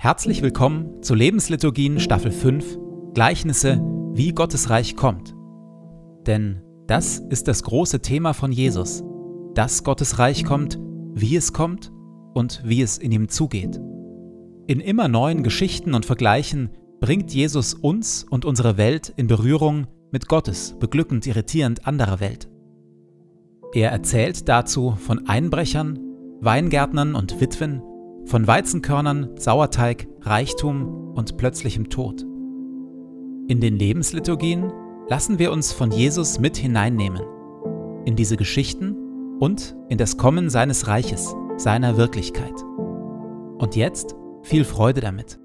Herzlich willkommen zu Lebensliturgien Staffel 5 Gleichnisse, wie Gottes Reich kommt. Denn das ist das große Thema von Jesus, dass Gottes Reich kommt, wie es kommt und wie es in ihm zugeht. In immer neuen Geschichten und Vergleichen bringt Jesus uns und unsere Welt in Berührung mit Gottes beglückend irritierend anderer Welt. Er erzählt dazu von Einbrechern, Weingärtnern und Witwen, von Weizenkörnern, Sauerteig, Reichtum und plötzlichem Tod. In den Lebensliturgien lassen wir uns von Jesus mit hineinnehmen, in diese Geschichten und in das Kommen seines Reiches, seiner Wirklichkeit. Und jetzt viel Freude damit.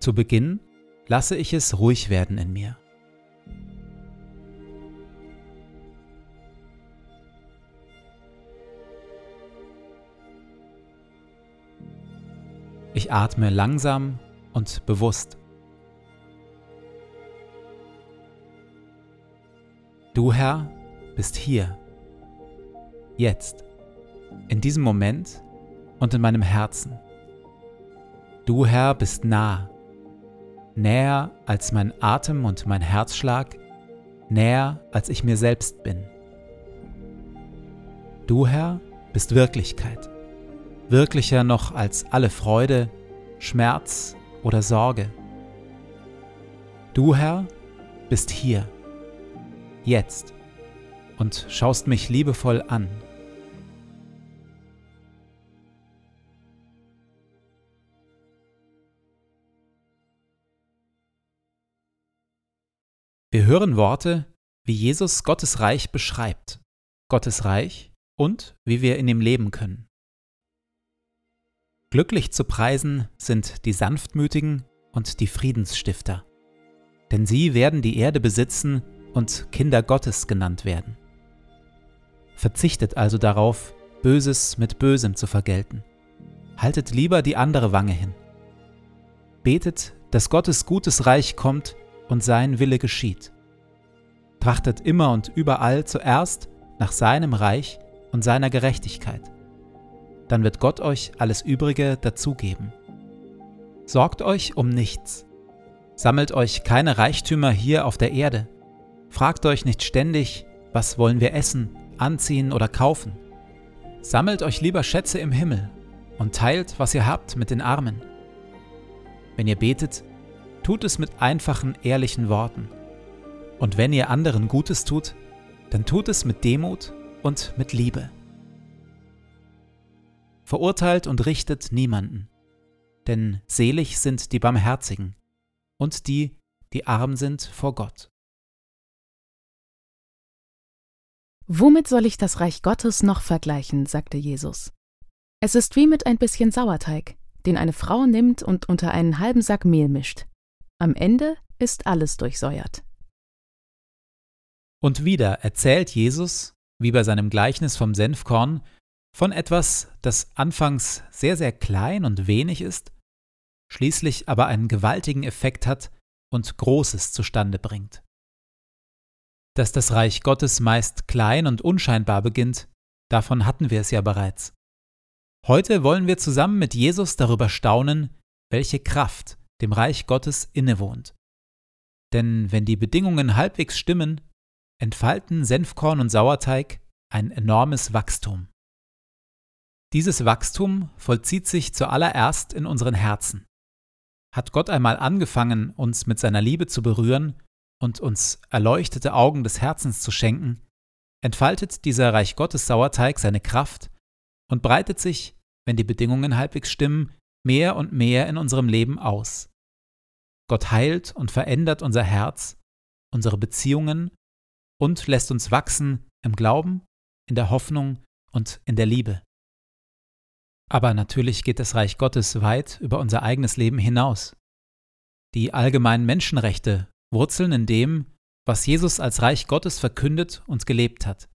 Zu Beginn lasse ich es ruhig werden in mir. Ich atme langsam und bewusst. Du Herr bist hier, jetzt, in diesem Moment und in meinem Herzen. Du Herr bist nah, näher als mein Atem und mein Herzschlag, näher als ich mir selbst bin. Du Herr bist Wirklichkeit wirklicher noch als alle Freude, Schmerz oder Sorge. Du, Herr, bist hier, jetzt und schaust mich liebevoll an. Wir hören Worte, wie Jesus Gottes Reich beschreibt, Gottes Reich und wie wir in ihm leben können. Glücklich zu preisen sind die Sanftmütigen und die Friedensstifter, denn sie werden die Erde besitzen und Kinder Gottes genannt werden. Verzichtet also darauf, Böses mit Bösem zu vergelten. Haltet lieber die andere Wange hin. Betet, dass Gottes gutes Reich kommt und sein Wille geschieht. Trachtet immer und überall zuerst nach seinem Reich und seiner Gerechtigkeit dann wird Gott euch alles Übrige dazugeben. Sorgt euch um nichts. Sammelt euch keine Reichtümer hier auf der Erde. Fragt euch nicht ständig, was wollen wir essen, anziehen oder kaufen. Sammelt euch lieber Schätze im Himmel und teilt, was ihr habt, mit den Armen. Wenn ihr betet, tut es mit einfachen, ehrlichen Worten. Und wenn ihr anderen Gutes tut, dann tut es mit Demut und mit Liebe verurteilt und richtet niemanden. Denn selig sind die Barmherzigen und die, die arm sind vor Gott. Womit soll ich das Reich Gottes noch vergleichen, sagte Jesus. Es ist wie mit ein bisschen Sauerteig, den eine Frau nimmt und unter einen halben Sack Mehl mischt. Am Ende ist alles durchsäuert. Und wieder erzählt Jesus, wie bei seinem Gleichnis vom Senfkorn, von etwas, das anfangs sehr, sehr klein und wenig ist, schließlich aber einen gewaltigen Effekt hat und Großes zustande bringt. Dass das Reich Gottes meist klein und unscheinbar beginnt, davon hatten wir es ja bereits. Heute wollen wir zusammen mit Jesus darüber staunen, welche Kraft dem Reich Gottes innewohnt. Denn wenn die Bedingungen halbwegs stimmen, entfalten Senfkorn und Sauerteig ein enormes Wachstum. Dieses Wachstum vollzieht sich zuallererst in unseren Herzen. Hat Gott einmal angefangen, uns mit seiner Liebe zu berühren und uns erleuchtete Augen des Herzens zu schenken, entfaltet dieser Reich Gottes Sauerteig seine Kraft und breitet sich, wenn die Bedingungen halbwegs stimmen, mehr und mehr in unserem Leben aus. Gott heilt und verändert unser Herz, unsere Beziehungen und lässt uns wachsen im Glauben, in der Hoffnung und in der Liebe. Aber natürlich geht das Reich Gottes weit über unser eigenes Leben hinaus. Die allgemeinen Menschenrechte wurzeln in dem, was Jesus als Reich Gottes verkündet und gelebt hat.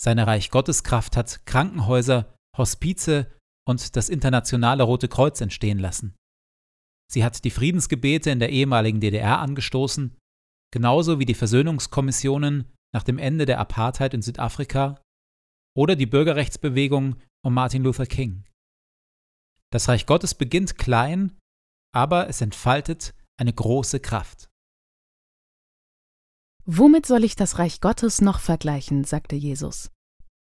Seine Reich Gotteskraft hat Krankenhäuser, Hospize und das internationale Rote Kreuz entstehen lassen. Sie hat die Friedensgebete in der ehemaligen DDR angestoßen, genauso wie die Versöhnungskommissionen nach dem Ende der Apartheid in Südafrika oder die Bürgerrechtsbewegung um Martin Luther King. Das Reich Gottes beginnt klein, aber es entfaltet eine große Kraft. Womit soll ich das Reich Gottes noch vergleichen? sagte Jesus.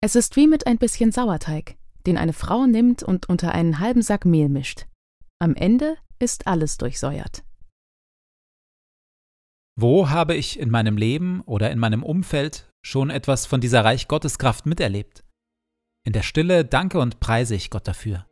Es ist wie mit ein bisschen Sauerteig, den eine Frau nimmt und unter einen halben Sack Mehl mischt. Am Ende ist alles durchsäuert. Wo habe ich in meinem Leben oder in meinem Umfeld schon etwas von dieser Reich Gottes Kraft miterlebt? In der Stille danke und preise ich Gott dafür.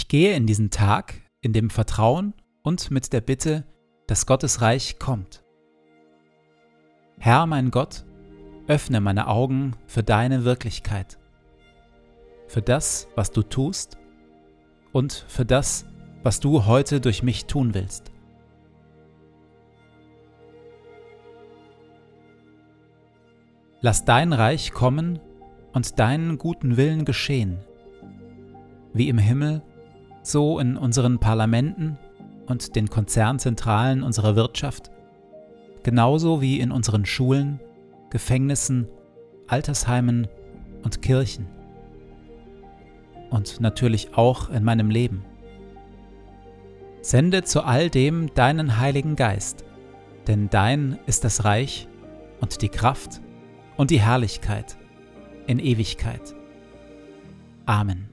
Ich gehe in diesen Tag in dem Vertrauen und mit der Bitte, dass Gottes Reich kommt. Herr mein Gott, öffne meine Augen für deine Wirklichkeit, für das, was du tust und für das, was du heute durch mich tun willst. Lass dein Reich kommen und deinen guten Willen geschehen, wie im Himmel so in unseren Parlamenten und den Konzernzentralen unserer Wirtschaft, genauso wie in unseren Schulen, Gefängnissen, Altersheimen und Kirchen. Und natürlich auch in meinem Leben. Sende zu all dem deinen Heiligen Geist, denn dein ist das Reich und die Kraft und die Herrlichkeit in Ewigkeit. Amen.